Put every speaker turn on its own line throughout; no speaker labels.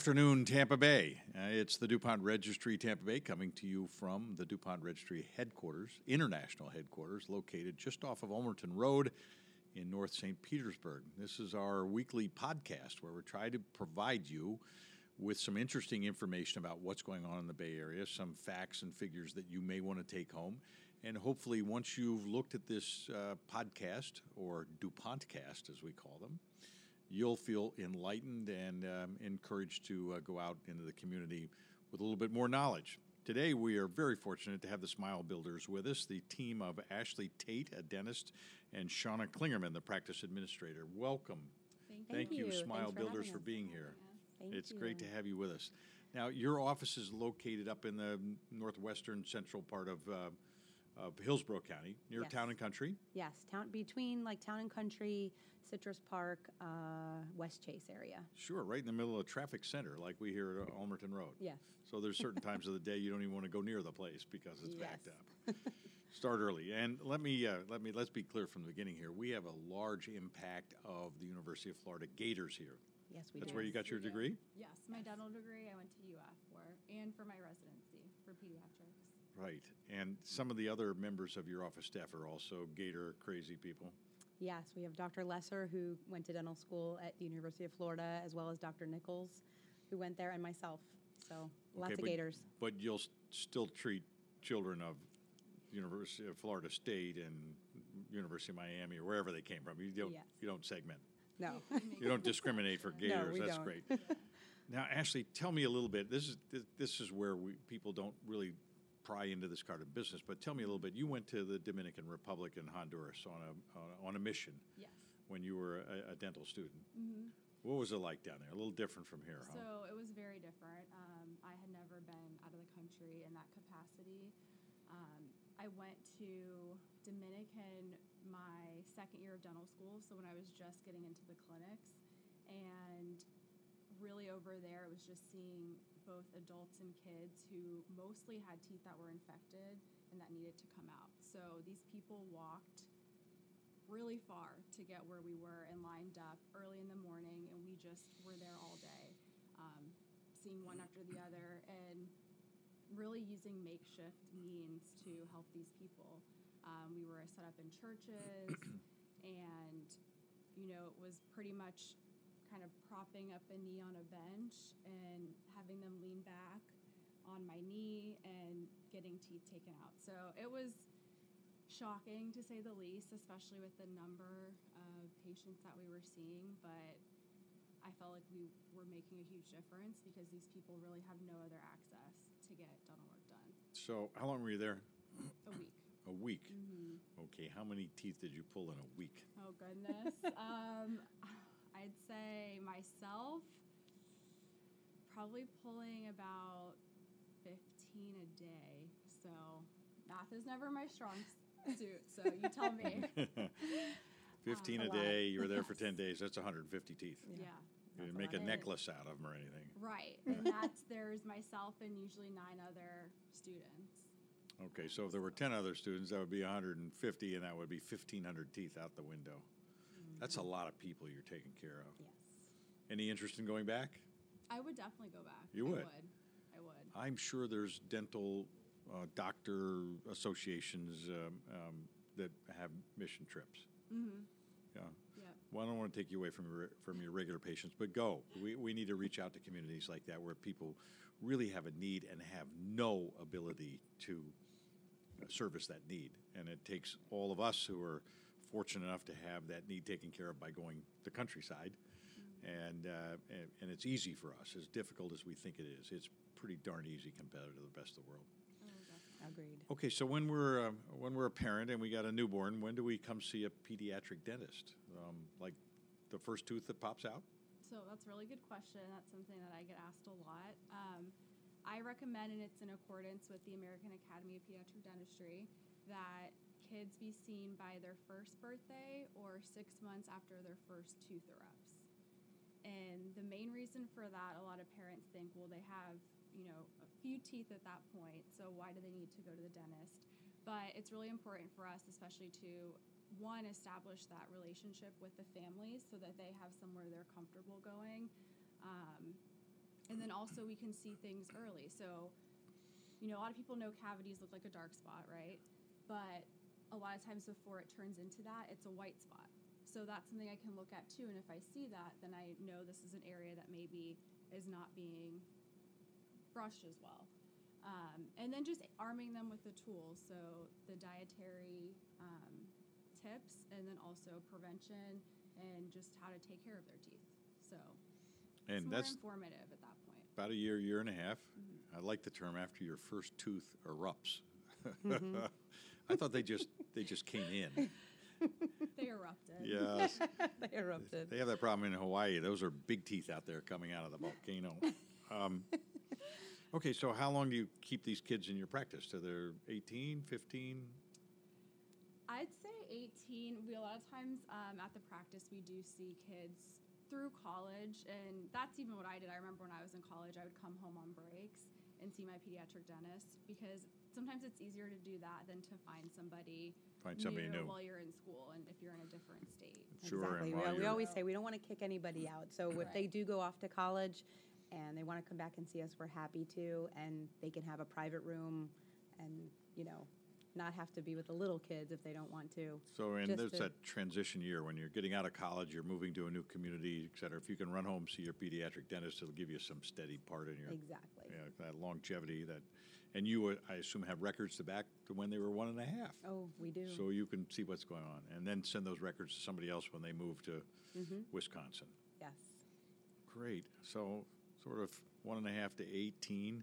afternoon, Tampa Bay. Uh, it's the DuPont Registry Tampa Bay coming to you from the DuPont Registry headquarters, international headquarters, located just off of Ulmerton Road in North St. Petersburg. This is our weekly podcast where we try to provide you with some interesting information about what's going on in the Bay Area, some facts and figures that you may want to take home. And hopefully, once you've looked at this uh, podcast, or DuPontcast as we call them, you'll feel enlightened and um, encouraged to uh, go out into the community with a little bit more knowledge. Today, we are very fortunate to have the Smile Builders with us, the team of Ashley Tate, a dentist, and Shauna Klingerman, the practice administrator. Welcome.
Thank
Thank,
you.
you, Smile Builders, for being here.
Thank
it's great to have you with us. Now, your office is located up in the northwestern central part of, uh, of Hillsborough County, near
Yes.
Town and Country.
Yes, town between like Town and Country, Citrus Park, uh, Westchase area.
Sure, right in the middle of a traffic center, like we here at Ulmerton Road.
Yes.
So there's certain times of the day you don't even want to go near the place because it's backed up. Start early, and let me uh, let me let's be clear from the beginning here. We have a large impact of the University of Florida Gators here.
Yes, we
That's
do.
where you got your
we do.
degree,
Yes, my dental degree I went to UF for, and for my residency for pediatrics.
right? And some of the other members of your office staff are also Gator crazy people.
Yes, we have Dr. Lesser, who went to dental school at the University of Florida, as well as Dr. Nichols, who went there, and myself. So lots
Okay,
of
but-
gators.
But you'll s- still treat children of University of Florida State and University of Miami or wherever they came from. You don't
Yes.
you don't segment.
No.
You don't discriminate for gators.
we
That's
don't.
great. Now, Ashley, tell me a little bit. This is this, this is where we people don't really pry into this kind of business. But tell me a little bit. You went to the Dominican Republic and Honduras on a on a, mission
Yes.
when you were a, a dental student. What was it like down there? A little different from here, huh?
So it was very different. Um, I had never been out of the country in that capacity. Um, I went to Dominican my second year of dental school, so when I was just getting into the clinics, and really over there, it was just seeing both adults and kids who mostly had teeth that were infected and that needed to come out. So these people walked really far to get where we were and lined up early in the morning, and we just were there all day, um, seeing one after the other, and really using makeshift means to help these people. Um, we were set up in churches, and you know, it was pretty much kind of propping up a knee on a bench and having them lean back on my knee and getting teeth taken out. So it was shocking to say the least, especially with the number of patients that we were seeing. But I felt like we were making a huge difference because these people really have no other access to get dental work done.
so, how long were you there?
A week.
A week.
Mm-hmm.
Okay. How many teeth did you pull in a week?
Oh goodness. um, I'd say myself probably pulling about 15 a day. So math is never my strong suit. So you tell me.
15
um,
a
a
day. You were there for 10 days. That's 150 teeth.
yeah.
You didn't make a
lot.
necklace out of them or anything.
Right. And that's there's myself and usually nine other students.
Okay, so if there were 10 other students, that would be 150, and that would be 1,500 teeth out the window. That's a lot of people you're taking care of.
Yes.
Any interest in going back?
I would definitely go back.
You
I
would?
would. I would.
I'm sure there's dental uh, doctor associations um, um, that have mission trips.
Mm-hmm.
Yeah.
Yep.
Well, I don't want to take you away from your, from your regular patients, but go. We, we need to reach out to communities like that where people really have a need and have no ability to service that need. And it takes all of us who are fortunate enough to have that need taken care of by going the countryside. And, uh, and, and it's easy for us, as difficult as we think it is. It's pretty darn easy compared to the best of the world.
Oh.
Agreed.
Okay, so when we're uh, when we're a parent and we got a newborn, when do we come see a pediatric dentist? Um, like the first tooth that pops out?
So that's a really good question. That's something that I get asked a lot. Um, I recommend, and it's in accordance with the American Academy of Pediatric Dentistry, that kids be seen by their first birthday or six months after their first tooth erupts. And the main reason for that, a lot of parents think, well, they have, you know, a few teeth at that point, so why do they need to go to the dentist? But it's really important for us, especially to one, establish that relationship with the families so that they have somewhere they're comfortable going. Um, And then also we can see things early. So, you know, a lot of people know cavities look like a dark spot, right? But a lot of times before it turns into that, it's a white spot. So that's something I can look at too. And if I see that, then I know this is an area that maybe is not being brushed as well. Um, and then just arming them with the tools. So the dietary um, tips, and then also prevention and just how to take care of their teeth. So
And
it's more
that's
informative at that point.
about a year, year and a half.
Mm-hmm.
I like the term after your first tooth erupts.
Mm-hmm.
I thought they just they just came in.
They erupted.
Yes.
they erupted.
They have that problem in Hawaii. Those are big teeth out there coming out of the volcano. Um, okay, so how long do you keep these kids in your practice? Till they're 18, 15?
I'd say 18. We a lot of times um, at the practice we do see kids through college, and that's even what I did. I remember when I was in college, I would come home on breaks and see my pediatric dentist because sometimes it's easier to do that than to find somebody
Find somebody new.
while you're in school and if you're in a different state.
Sure, and
Exactly. We, we always say we don't want to kick anybody out. So if they do go off to college and they want to come back and see us, we're happy to, and they can have a private room, and you know, not have to be with the little kids if they don't want to.
So, and
Just
there's
to-
that transition year when you're getting out of college, you're moving to a new community, et cetera. If you can run home, see your pediatric dentist, it'll give you some steady part in your
Exactly.
yeah, that longevity. That, and you, I assume, have records to back to when they were one and a half.
Oh, we do.
So you can see what's going on, and then send those records to somebody else when they move to
Mhm.
Wisconsin.
yes.
Great. So sort of one and a half to 18.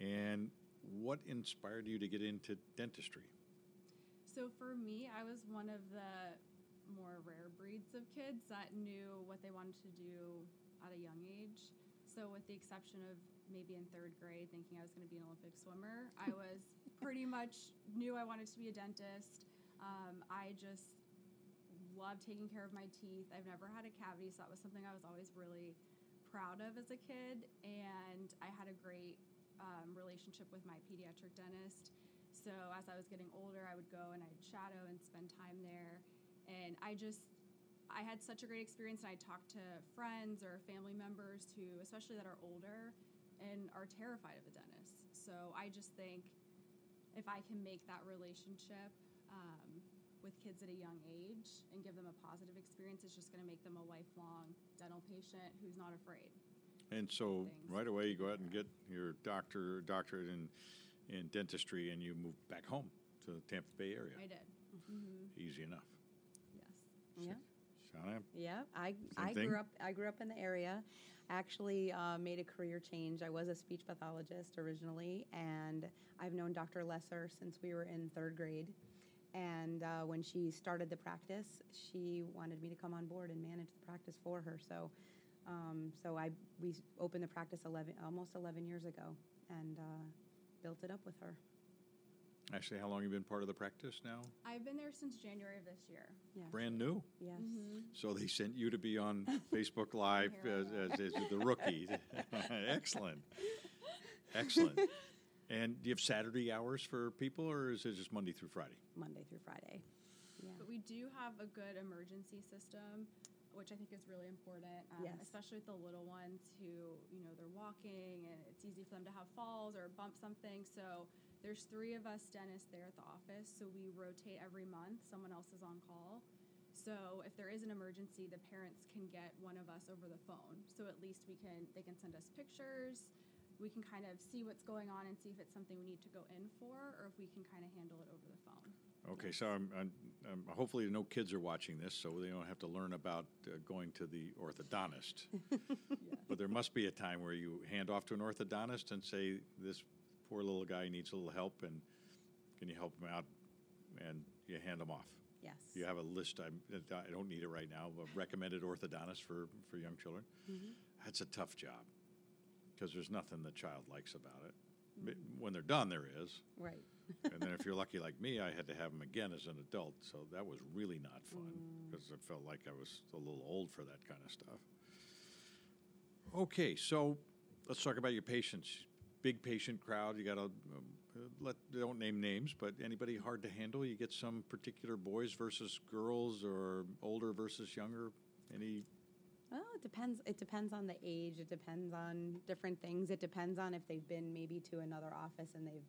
And what inspired you to get into dentistry?
So for me, I was one of the more rare breeds of kids that knew what they wanted to do at a young age. So with the exception of maybe in third grade thinking I was going to be an Olympic swimmer, I was pretty much knew I wanted to be a dentist. Um, I just love taking care of my teeth. I've never had a cavity, so that was something I was always really proud of as a kid. And I had a great um, relationship with my pediatric dentist. So as I was getting older, I would go and I'd shadow and spend time there. And I just, I had such a great experience. And I talked to friends or family members who, especially that are older, and are terrified of a dentist. So I just think if I can make that relationship um, with kids at a young age and give them a positive experience, it's just going to make them a lifelong dental patient who's not afraid.
And so
Things.
right away you go out and get your doctor doctorate in in dentistry, and you move back home to the Tampa Bay area.
I did. hmm
Easy enough.
Yes.
Yeah.
Shauna,
Yeah, I, I
thing?
grew up. I grew up in the area. Actually, uh, made a career change. I was a speech pathologist originally, and I've known Dr. Lesser since we were in third grade. And uh, when she started the practice, she wanted me to come on board and manage the practice for her. So, um, so I we opened the practice 11, almost 11 years ago, and uh, built it up with her.
Actually, how long you been part of the practice now?
I've been there since January of this year.
Yes.
Brand new.
Yes.
Mm-hmm.
So they sent you to be on Facebook Live as, as, as the rookie. Excellent. Excellent. And do you have Saturday hours for people, or is it just Monday through Friday?
Monday through Friday. Yeah.
But we do have a good emergency system, which I think is really important, um,
Yes.
especially with the little ones who, you know, they're walking and it's easy for them to have falls or bump something. So there's three of us dentists there at the office, so we rotate every month. Someone else is on call. So if there is an emergency, the parents can get one of us over the phone. So at least we can they can send us pictures. We can kind of see what's going on and see if it's something we need to go in for or if we can kind of handle it over the phone.
Okay, so I'm, I'm, I'm, hopefully no kids are watching this, so they don't have to learn about uh, going to the orthodontist. But there must be a time where you hand off to an orthodontist and say, "This poor little guy needs a little help, and can you help him out?" And you hand him off.
Yes.
You have a list. I'm, I don't need it right now. Of recommended orthodontist for for young children.
Mm-hmm.
That's a tough job because there's nothing the child likes about it. But When they're done, there is.
Right.
and then if you're lucky like me, I had to have them again as an adult, so that was really not fun
Mm.
because I felt like I was a little old for that kind of stuff. Okay, so let's talk about your patients. Big patient crowd. You got to um, let don't name names, but anybody hard to handle. You get some particular boys versus girls, or older versus younger. Any
Well, it depends. It depends on the age. It depends on different things. It depends on if they've been maybe to another office and they've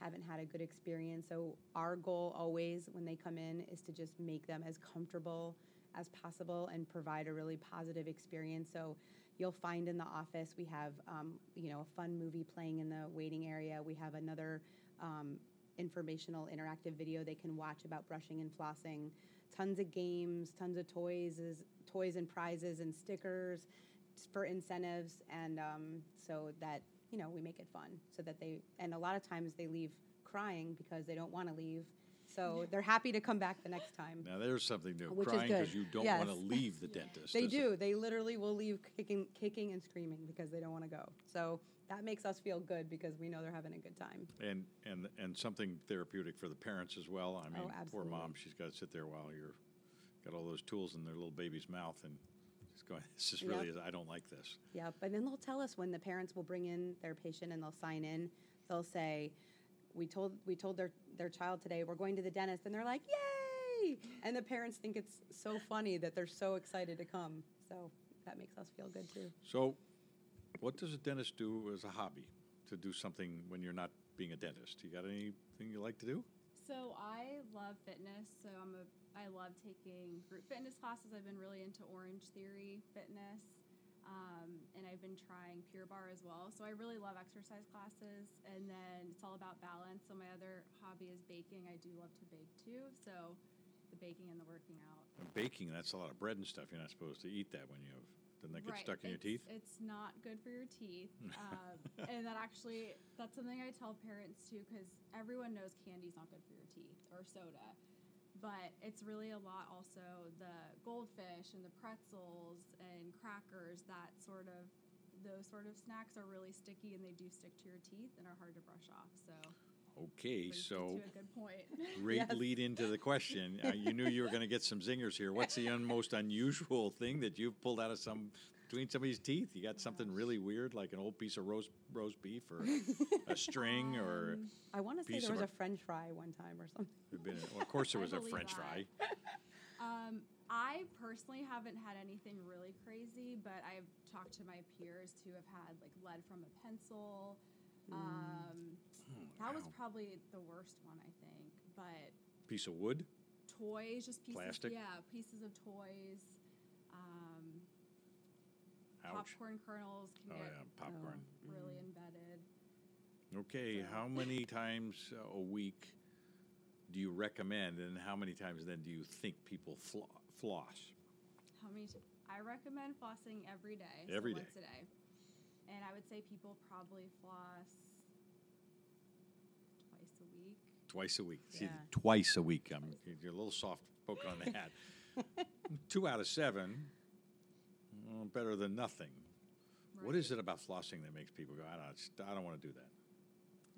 haven't had a good experience. So our goal always when they come in is to just make them as comfortable as possible and provide a really positive experience. So you'll find in the office we have um, you know a fun movie playing in the waiting area. We have another um, informational interactive video they can watch about brushing and flossing. Tons of games, tons of toys, is, toys and prizes and stickers for incentives, and um, so that you know we make it fun, so that they and a lot of times they leave crying because they don't want to leave. So they're happy to come back the next time.
Now there's something new.
Which
Crying because you don't
Yes.
want to leave the dentist.
They
is it?
do. They literally will leave kicking, kicking and screaming because they don't want to go. So that makes us feel good because we know they're having a good time.
And and and something therapeutic for the parents as well. I oh, mean, poor
Oh, absolutely.
mom, she's got to sit there while you're got all those tools in their little baby's mouth and just going. This is really.
Yep.
I don't like this.
Yep. And then they'll tell us when the parents will bring in their patient and they'll sign in. They'll say, "We told we told their their child today we're going to the dentist," and they're like, "Yay!" And the parents think it's so funny that they're so excited to come. So that makes us feel good too.
So, what does a dentist do as a hobby to do something when you're not being a dentist? You got anything you like to do?
So I love fitness. So I'm a I love taking group fitness classes. I've been really into Orangetheory fitness, um, and I've been trying Pure Barre as well. So I really love exercise classes, and then it's all about balance. So my other hobby is baking. I do love to bake too. So the baking and the working out.
And baking, that's a lot of bread and stuff. You're not supposed to eat that when you have. Doesn't that get
Right.
stuck in your teeth?
It's not good for your teeth. um, and that actually, that's something I tell parents too, because everyone knows candy's not good for your teeth or soda. But it's really a lot also the goldfish and the pretzels and crackers, that sort of, those sort of snacks are really sticky and they do stick to your teeth and are hard to brush off. So,
Okay, so
to a good point.
great
Yes.
lead into the question. Uh, you knew you were going to get some zingers here. What's the un- most unusual thing that you've pulled out of some between somebody's teeth? You got something really weird, like an old piece of roast roast beef or a string, or
Um,
I want to say there was a
a-
French fry one time or something.
been well, of course there was a French
that.
fry.
Um, I personally haven't had anything really crazy, but I've talked to my peers who have had like lead from a pencil. Um, that was probably the worst one, I think. But
Piece of wood.
toys, just pieces,
Plastic?
yeah, pieces of toys. Um,
Ouch.
popcorn kernels can
Oh
get
yeah, popcorn.
Um, really mm-hmm. embedded.
Okay,
So-
how many times a week do you recommend, and how many times then do you think people flo- floss?
How many? T- I recommend flossing every day.
Every
so
day.
once a day. And I would say people probably floss twice a week.
Twice a week. See,
Yeah.
twice a week. I'm you're a little soft poking on the hat. Two out of seven, well, better than nothing. What
Right.
is it about flossing that makes people go, I don't, I don't want to do that?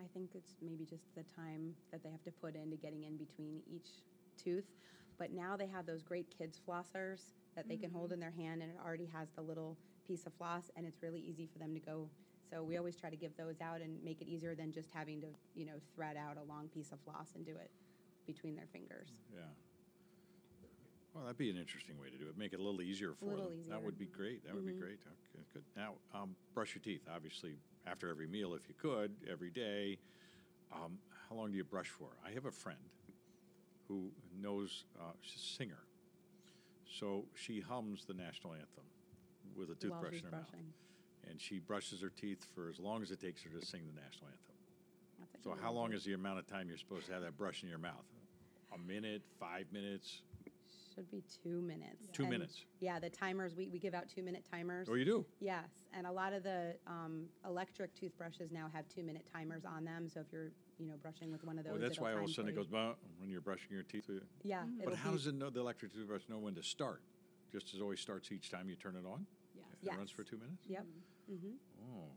I think it's maybe just the time that they have to put into getting in between each tooth. But now they have those great kids flossers that they can hold mm-hmm. in their hand and it already has the little piece of floss and it's really easy for them to go. So we always try to give those out and make it easier than just having to, you know, thread out a long piece of floss and do it between their fingers.
Yeah. Well, that'd be an interesting way to do it. Make it a little easier for
little
them. That would be great. That would be
Mhm.
great. Okay, good. Now, um, brush your teeth. Obviously, after every meal, if you could, every day. Um, how long do you brush for? I have a friend who knows uh, she's a singer, so she hums the national anthem with a toothbrush in her mouth, and she brushes her teeth for as long as it takes her to sing the national anthem. So, how long is the amount of time you're supposed to have that brush in your mouth? A minute, five minutes,
Should be two minutes.
two
And,
minutes.
Yeah, the timers, we, we give out two minute timers.
Oh, you do?
Yes, and a lot of the um, electric toothbrushes now have two-minute timers on them. So if you're, you know, brushing with one of those,
Well, that's why all of a sudden it goes bah, when you're brushing your teeth.
Yeah,
Mhm.
But how does it know the electric toothbrush know when to start? Just as always starts each time you turn it on?
Yes.
It runs for two minutes?
Yep. hmm
Oh.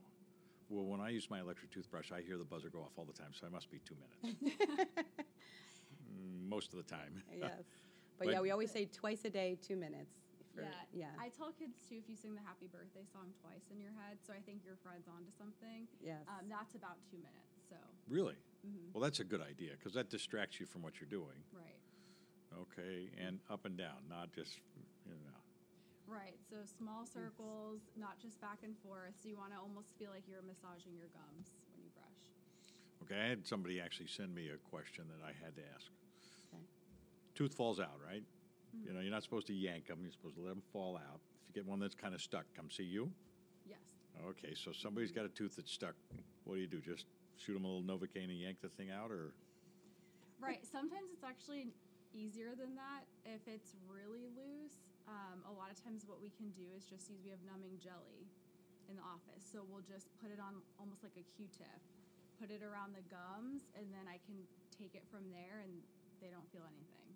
Well, when I use my electric toothbrush, I hear the buzzer go off all the time, so it must be two minutes. Mm, Most of the time.
yes, but,
But-
yeah, we always say twice a day, two minutes. For,
yeah.
yeah,
I tell kids too if you sing the happy birthday song twice in your head, so I think your friend's onto something.
yes.
Um, that's about two minutes. So,
Really?
mhm,
Well, that's a good idea because that distracts you from what you're doing.
right.
Okay, and up and down, not just, you know.
Right. So small circles, not just back and forth. So you want to almost feel like you're massaging your gums when you brush.
Okay, I had somebody actually send me a question that I had to ask. Tooth falls out, right? You know, you're not supposed to yank them. You're supposed to let them fall out. If you get one that's kind of stuck, come see you.
Yes.
Okay, so somebody's got a tooth that's stuck. What do you do? Just shoot them a little Novocaine and yank the thing out, or
Right. Sometimes it's actually easier than that. If it's really loose, um, a lot of times what we can do is just use, we have numbing jelly in the office. So we'll just put it on almost like a Q-tip, put it around the gums, and then I can take it from there and they don't feel anything.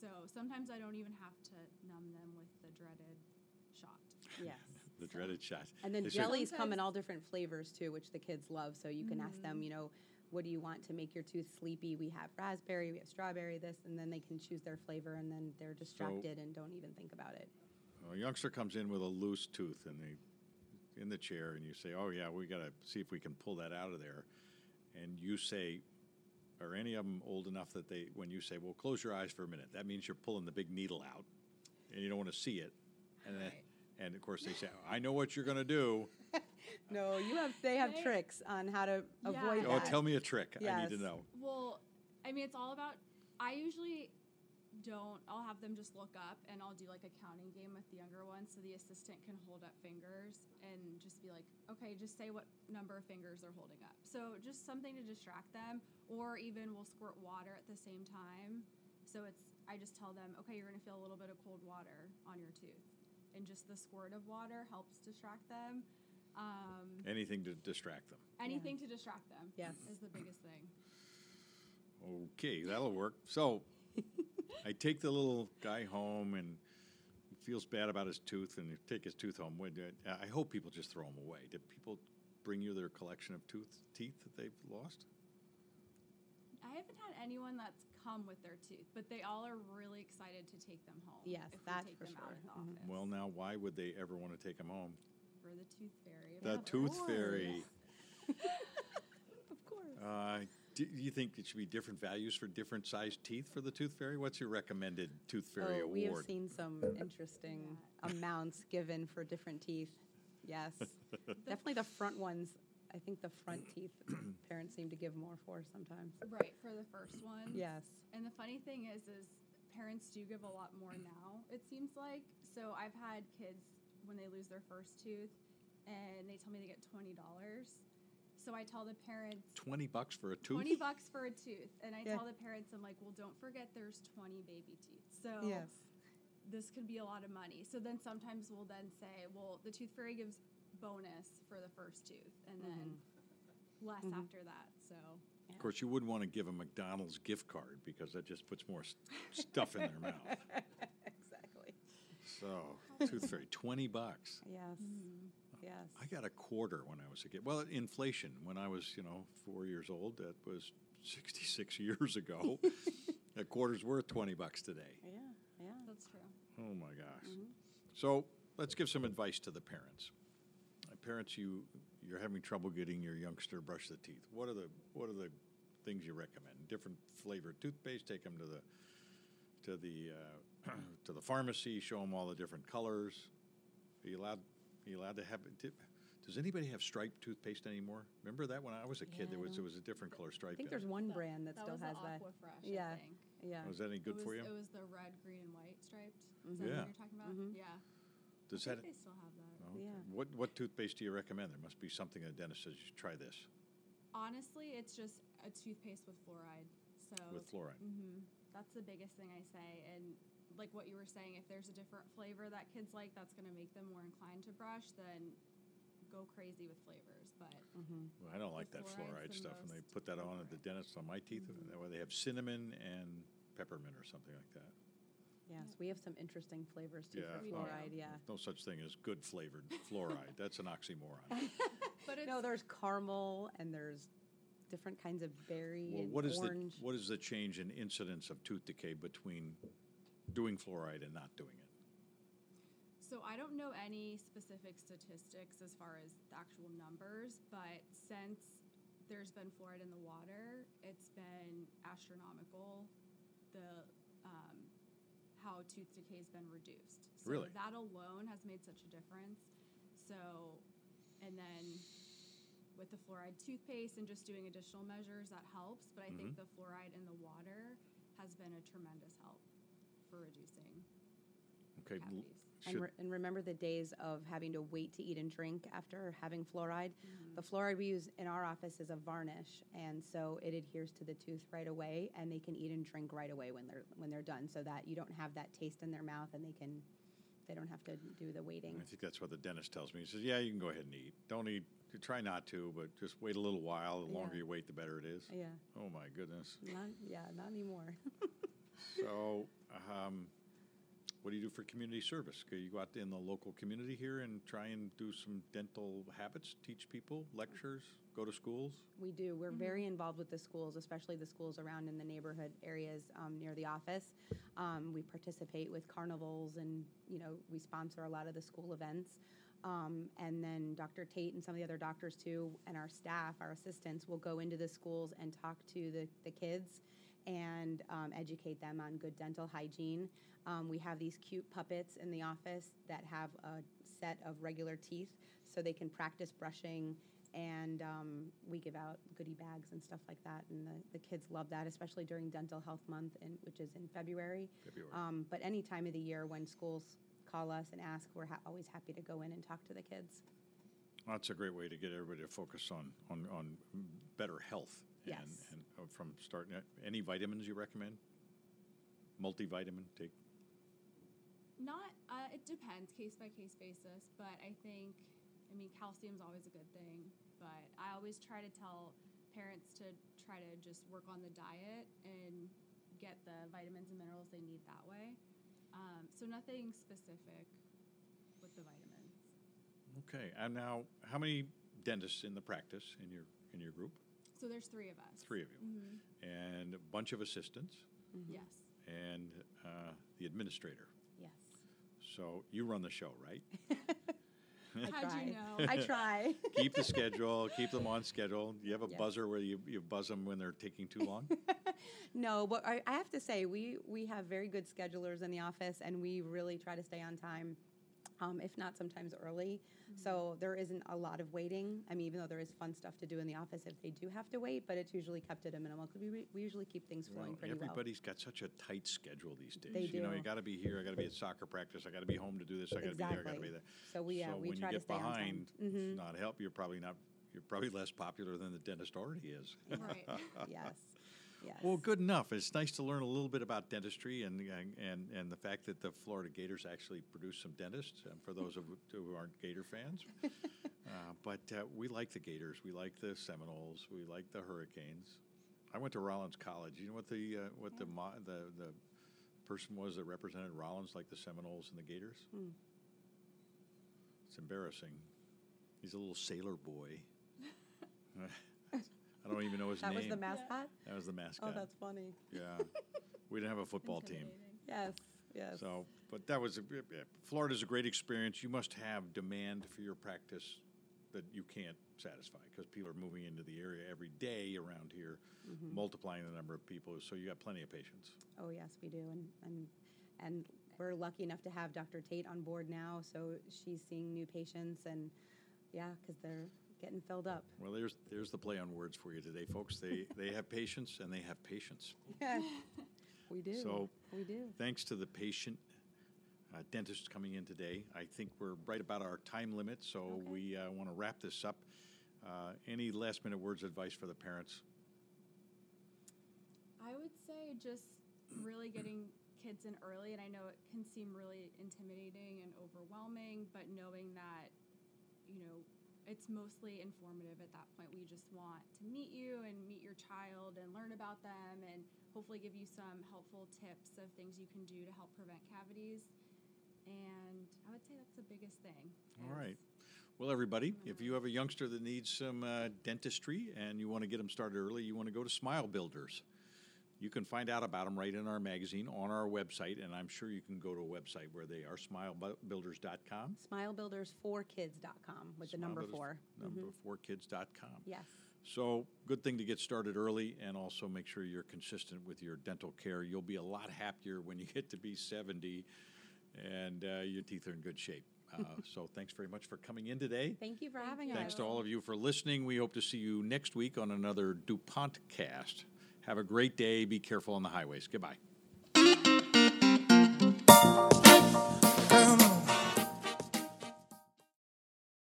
So sometimes I don't even have to numb them with the dreaded shot.
Yes.
the dreaded shot.
And then
They said-
jellies come in all different flavors too, which the kids love. So you can ask them, mm-hmm. you know, what do you want to make your tooth sleepy? We have raspberry, we have strawberry, this, and then they can choose their flavor, and then they're distracted and don't even think about it.
A youngster comes in with a loose tooth and they in the chair, and you say, "Oh yeah, we got to see if we can pull that out of there." And you say, "Are any of them old enough that they?" When you say, "Well, close your eyes for a minute," that means you're pulling the big needle out, and you don't want to see it. And then,
Right.
and of course they say, "I know what you're going to do."
No, you have. They have
They-
tricks on how to
Yeah.
avoid
Oh,
that.
tell me a trick. I need to
Yes.
know.
Well, I mean, it's all about. I usually don't. I'll have them just look up, and I'll do like a counting game with the younger ones, so the assistant can hold up fingers and just be like, "Okay, just say what number of fingers they're holding up." So just something to distract them, or even we'll squirt water at the same time. So it's. I just tell them, "Okay, you're gonna feel a little bit of cold water on your tooth," and just the squirt of water helps distract them. Um,
Anything to distract them.
anything to distract them.
Yes.
is the biggest thing.
Okay, that'll work. So I take the little guy home and he feels bad about his tooth and you take his tooth home. When, uh, I hope people just throw them away. Did people bring you their collection of tooth teeth that they've lost?
I haven't had anyone that's come with their tooth, but they all are really excited to take them home.
Yes,
if
that's
we take
for
them out of the
sure. Mhm.
office
Well, now, why would they ever want to take them home?
for the tooth fairy.
The tooth
course.
fairy.
Of course.
Uh, do you think it should be different values for different sized teeth for the tooth fairy? What's your recommended tooth fairy
oh, we have seen some uh, interesting amounts given for different teeth. Yes, definitely the front ones. I think the front teeth parents seem to give more for sometimes.
Right for the first one.
Yes.
And the funny thing is, is parents do give a lot more now. It seems like. So I've had kids when they lose their first tooth, and they tell me they get twenty dollars. So I tell the parents
20 bucks for a tooth?
20 bucks for a tooth. And I
Yeah.
tell the parents, I'm like, well, don't forget there's 20 baby teeth. So
Yes.
this could be a lot of money. So then sometimes we'll then say, well, the tooth fairy gives bonus for the first tooth and then less
Mhm.
after that. So
Of course, you wouldn't want to give a McDonald's gift card because that just puts more s- stuff in their mouth.
exactly.
So, Tooth Fairy, 20 bucks.
Yes. Yes.
I got a quarter when I was a kid. Well, inflation, when I was, you know, four years old, that was 66 years ago. a quarter's worth 20 bucks today.
yeah. Yeah.
that's true.
Oh my gosh. So let's give some advice to the parents. Uh, Parents, you you're having trouble getting your youngster brush the teeth. What are the what are the things you recommend? Different flavored toothpaste. Take them to the to the uh, to the pharmacy. Show them all the different colors. Are you allowed? Are you allowed to have? Did, does anybody have striped toothpaste anymore? Remember that when I was a kid,
Yeah,
there was there was a different color stripe.
I think there's one
That-
brand that,
that
still
was
has
the
that.
Aquafresh,
Yeah.
I think.
Yeah.
Was that any good
was,
for you?
It was the red, green, and white striped. Is that
Yeah.
what you're talking about?
Mm-hmm.
Yeah.
Does
I
that?
think they still have that.
Okay.
Yeah.
What what toothpaste do you recommend? There must be something a dentist says you should try this
Honestly, it's just a toothpaste with fluoride. So
with fluoride.
hmm That's the biggest thing I say. And like what you were saying, if there's a different flavor that kids like, that's going to make them more inclined to brush, then go crazy with flavors. But
Mm-hmm.
Well, I don't like that fluoride stuff, When they put that on at the dentist on my teeth. That way, they have cinnamon and peppermint or something like that.
Yes, we have some interesting flavors too
Yeah,
for fluoride. Yeah.
No such thing as good flavored fluoride. That's an oxymoron.
but it's
No, there's caramel and there's different kinds of berry
Well,
and
what is the what is the change in incidence of tooth decay between doing fluoride and not doing it?
So I don't know any specific statistics as far as the actual numbers, but since there's been fluoride in the water, it's been astronomical. The um, how tooth decay has been reduced. So
Really?
that alone has made such a difference. So, and then with the fluoride toothpaste and just doing additional measures, that helps. But I think
Mhm.
the fluoride in the water has been a tremendous help for reducing
Okay.
cavities.
And, re- and remember the days of having to wait to eat and drink after having fluoride.
Mm-hmm.
The fluoride we use in our office is a varnish, and so it adheres to the tooth right away, and they can eat and drink right away when they're when they're done, so that you don't have that taste in their mouth, and they can they don't have to do the waiting.
I think that's what the dentist tells me. He says, "Yeah, you can go ahead and eat. Don't eat. Try not to, but just wait a little while. The longer
Yeah.
you wait, the better it is."
Yeah,
Oh my goodness.
not yeah, not anymore.
So, um, what do you do for community service? Can you go out in the local community here and try and do some dental habits? Teach people, lectures, go to schools.
We do. We're very involved with the schools, especially the schools around in the neighborhood areas um, near the office. Um, we participate with carnivals, and you know, we sponsor a lot of the school events. Um, and then Dr. Tate and some of the other doctors too, and our staff, our assistants, will go into the schools and talk to the, the kids and um, educate them on good dental hygiene. Um, we have these cute puppets in the office that have a set of regular teeth so they can practice brushing and um, we give out goodie bags and stuff like that and the, the kids love that especially during dental health month in, which is in february,
February.
Um, but any time of the year when schools call us and ask we're ha- always happy to go in and talk to the kids
That's a great way to get everybody to focus on on, on better health.
Yes.
And, and uh, from starting, any vitamins you recommend? Multivitamin. Take.
Not, uh, it depends case by case basis, but I think, I mean, calcium's always a good thing, but I always try to tell parents to try to just work on the diet and get the vitamins and minerals they need that way. Um, so nothing specific with the vitamins.
Okay. And now, how many dentists in the practice in your in your group?
So there's three of us.
Three of you,
hmm
and a bunch of assistants,
Yes.
and uh, the administrator.
yes
So you run the show, right?
I
How'd
try.
you know?
I try.
keep the schedule, keep them on schedule. Do you have a
Yes.
buzzer where you, you buzz them when they're taking too long?
no, but I, I have to say we we have very good schedulers in the office, and we really try to stay on time. Um, if not sometimes early. So there isn't a lot of waiting. I mean, even though there is fun stuff to do in the office if they do have to wait, but it's usually kept at a minimal because we, we usually keep things flowing
Well,
pretty well.
everybody's got such a tight schedule these days.
They
You know, you got to be here. I got to be at soccer practice. I got to be home to do this. I got to be there. I got to be there.
So we, yeah,
so
we
when
try
you
to
get
stay on time.
behind,
Mhm.
it's not help. You're probably not. You're probably less popular than the dentist already is.
Right.
yes, yes.
Well, good enough. It's nice to learn a little bit about dentistry and and and the fact that the Florida Gators actually produce some dentists. Um, for those of who aren't Gator fans, uh, but uh, we like the Gators. We like the Seminoles. We like the Hurricanes. I went to Rollins College. You know what the uh, what the, mo- the the person was that represented Rollins, like the Seminoles and the Gators?
Hmm.
It's embarrassing. He's a little sailor boy. I don't even know his name.
that
name.
was the mascot.
That was the mascot.
Oh, that's funny.
Yeah, we didn't have a football team,
Intimidating.
Yes, yes.
so but that was a, Florida's a great experience. You must have demand for your practice that you can't satisfy because people are moving into the area every day around here,
Mm-hmm.
multiplying the number of people. So you got plenty of patients.
Oh yes, we do, and and and we're lucky enough to have Dr. Tate on board now, so she's seeing new patients, and yeah, because they're getting filled up.
Well, there's there's the play on words for you today, folks. They they have patience and they have patience.
Yeah, we do.
So-
we do.
Thanks to the patient uh, dentists coming in today. I think we're right about our time limit, so
Okay.
we uh, want to wrap this up. Uh, any last minute words of advice for the parents?
I would say just really getting kids in early, and I know it can seem really intimidating and overwhelming, but knowing that, you know, it's mostly informative at that point. We just want to meet you and meet your child and learn about them and hopefully give you some helpful tips of things you can do to help prevent cavities. And I would say that's the biggest thing.
All right. Well, everybody, if you have a youngster that needs some uh, dentistry and you want to get them started early, you want to go to Smile Builders. You can find out about them right in our magazine on our website, and I'm sure you can go to a website where they are smilebuilders.com.
Smilebuilders4kids.com with Smile the number
builders,
four. Mm-hmm.
Number
mm-hmm.
four kids.com.
Yes.
So, good thing to get started early and also make sure you're consistent with your dental care. You'll be a lot happier when you get to be 70 and uh, your teeth are in good shape. Uh, so thanks very much for coming in today.
Thank you for having
thanks
us.
Thanks to all of you for listening. We hope to see you next week on another DuPont cast. Have a great day. Be careful on the highways. Goodbye.